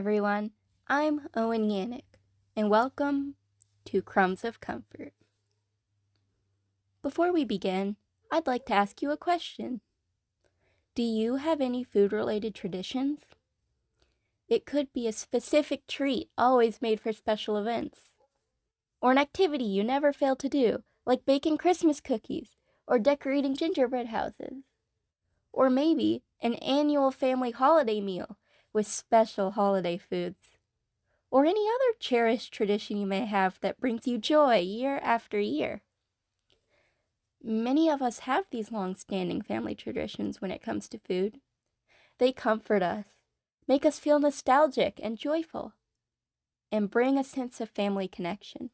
everyone. I'm Owen Yannick, and welcome to Crumbs of Comfort. Before we begin, I'd like to ask you a question. Do you have any food related traditions? It could be a specific treat always made for special events, or an activity you never fail to do, like baking Christmas cookies or decorating gingerbread houses. Or maybe an annual family holiday meal with special holiday foods. Or any other cherished tradition you may have that brings you joy year after year. Many of us have these long standing family traditions when it comes to food. They comfort us, make us feel nostalgic and joyful, and bring a sense of family connection.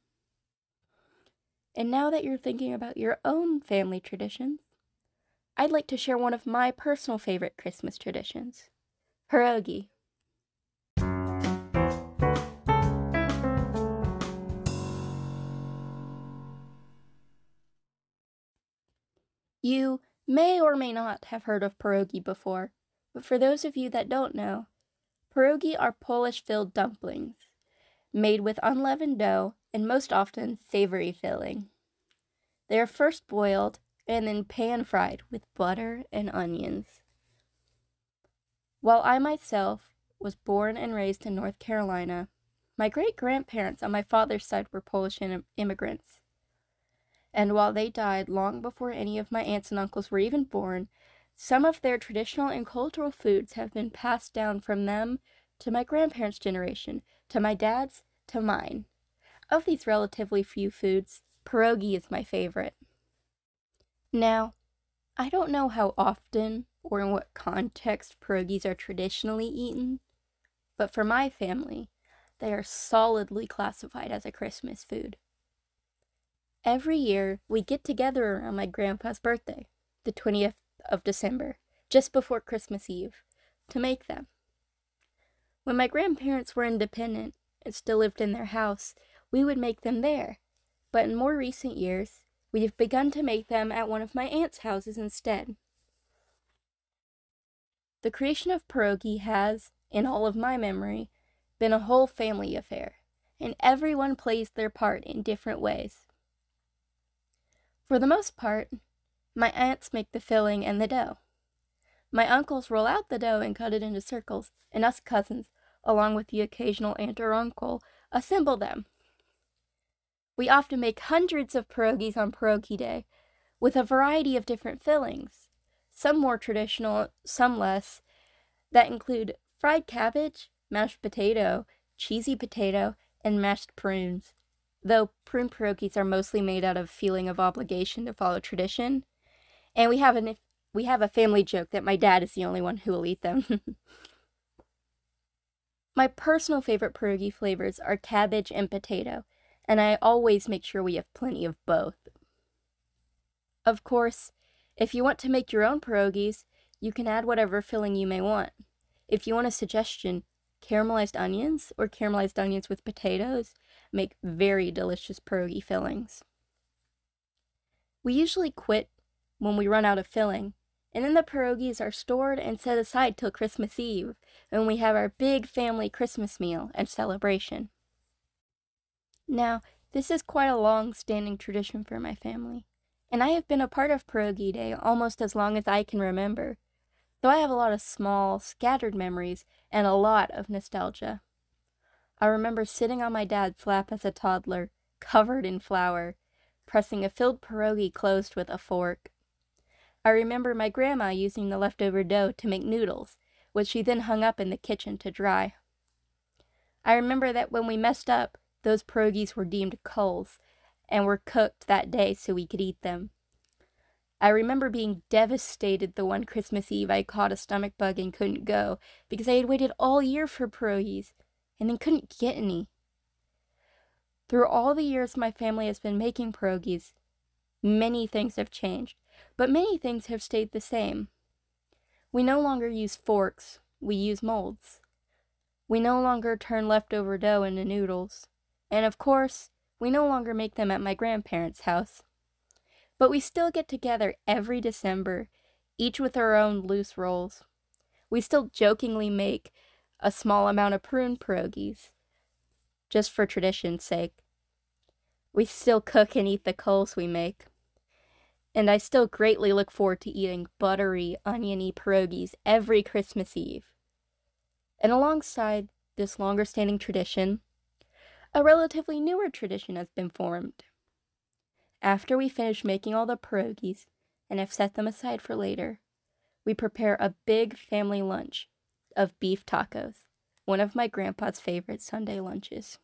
And now that you're thinking about your own family traditions, I'd like to share one of my personal favorite Christmas traditions pierogi. You may or may not have heard of pierogi before, but for those of you that don't know, pierogi are Polish filled dumplings made with unleavened dough and most often savory filling. They are first boiled and then pan fried with butter and onions. While I myself was born and raised in North Carolina, my great grandparents on my father's side were Polish immigrants. And while they died long before any of my aunts and uncles were even born, some of their traditional and cultural foods have been passed down from them to my grandparents' generation, to my dad's, to mine. Of these relatively few foods, pierogi is my favorite. Now, I don't know how often or in what context pierogies are traditionally eaten, but for my family, they are solidly classified as a Christmas food. Every year, we get together around my grandpa's birthday, the 20th of December, just before Christmas Eve, to make them. When my grandparents were independent and still lived in their house, we would make them there. But in more recent years, we have begun to make them at one of my aunt's houses instead. The creation of pierogi has, in all of my memory, been a whole family affair, and everyone plays their part in different ways. For the most part, my aunts make the filling and the dough. My uncles roll out the dough and cut it into circles, and us cousins, along with the occasional aunt or uncle, assemble them we often make hundreds of pierogies on pierogi day, with a variety of different fillings, some more traditional, some less, that include fried cabbage, mashed potato, cheesy potato, and mashed prunes. Though prune pierogies are mostly made out of feeling of obligation to follow tradition, and we have an we have a family joke that my dad is the only one who will eat them. my personal favorite pierogi flavors are cabbage and potato and I always make sure we have plenty of both. Of course, if you want to make your own pierogies, you can add whatever filling you may want. If you want a suggestion, caramelized onions or caramelized onions with potatoes make very delicious pierogi fillings. We usually quit when we run out of filling, and then the pierogies are stored and set aside till Christmas Eve, when we have our big family Christmas meal and celebration. Now, this is quite a long standing tradition for my family, and I have been a part of Pierogi Day almost as long as I can remember, though I have a lot of small, scattered memories and a lot of nostalgia. I remember sitting on my dad's lap as a toddler, covered in flour, pressing a filled pierogi closed with a fork. I remember my grandma using the leftover dough to make noodles, which she then hung up in the kitchen to dry. I remember that when we messed up, those pierogies were deemed coals and were cooked that day so we could eat them. I remember being devastated the one Christmas Eve I caught a stomach bug and couldn't go because I had waited all year for pierogies and then couldn't get any. Through all the years my family has been making pierogies, many things have changed, but many things have stayed the same. We no longer use forks, we use molds. We no longer turn leftover dough into noodles. And of course, we no longer make them at my grandparents' house. But we still get together every December, each with our own loose roles. We still jokingly make a small amount of prune pierogies, just for tradition's sake. We still cook and eat the coals we make. And I still greatly look forward to eating buttery, oniony pierogies every Christmas Eve. And alongside this longer standing tradition, a relatively newer tradition has been formed. After we finish making all the pierogies and have set them aside for later, we prepare a big family lunch of beef tacos, one of my grandpa's favorite Sunday lunches.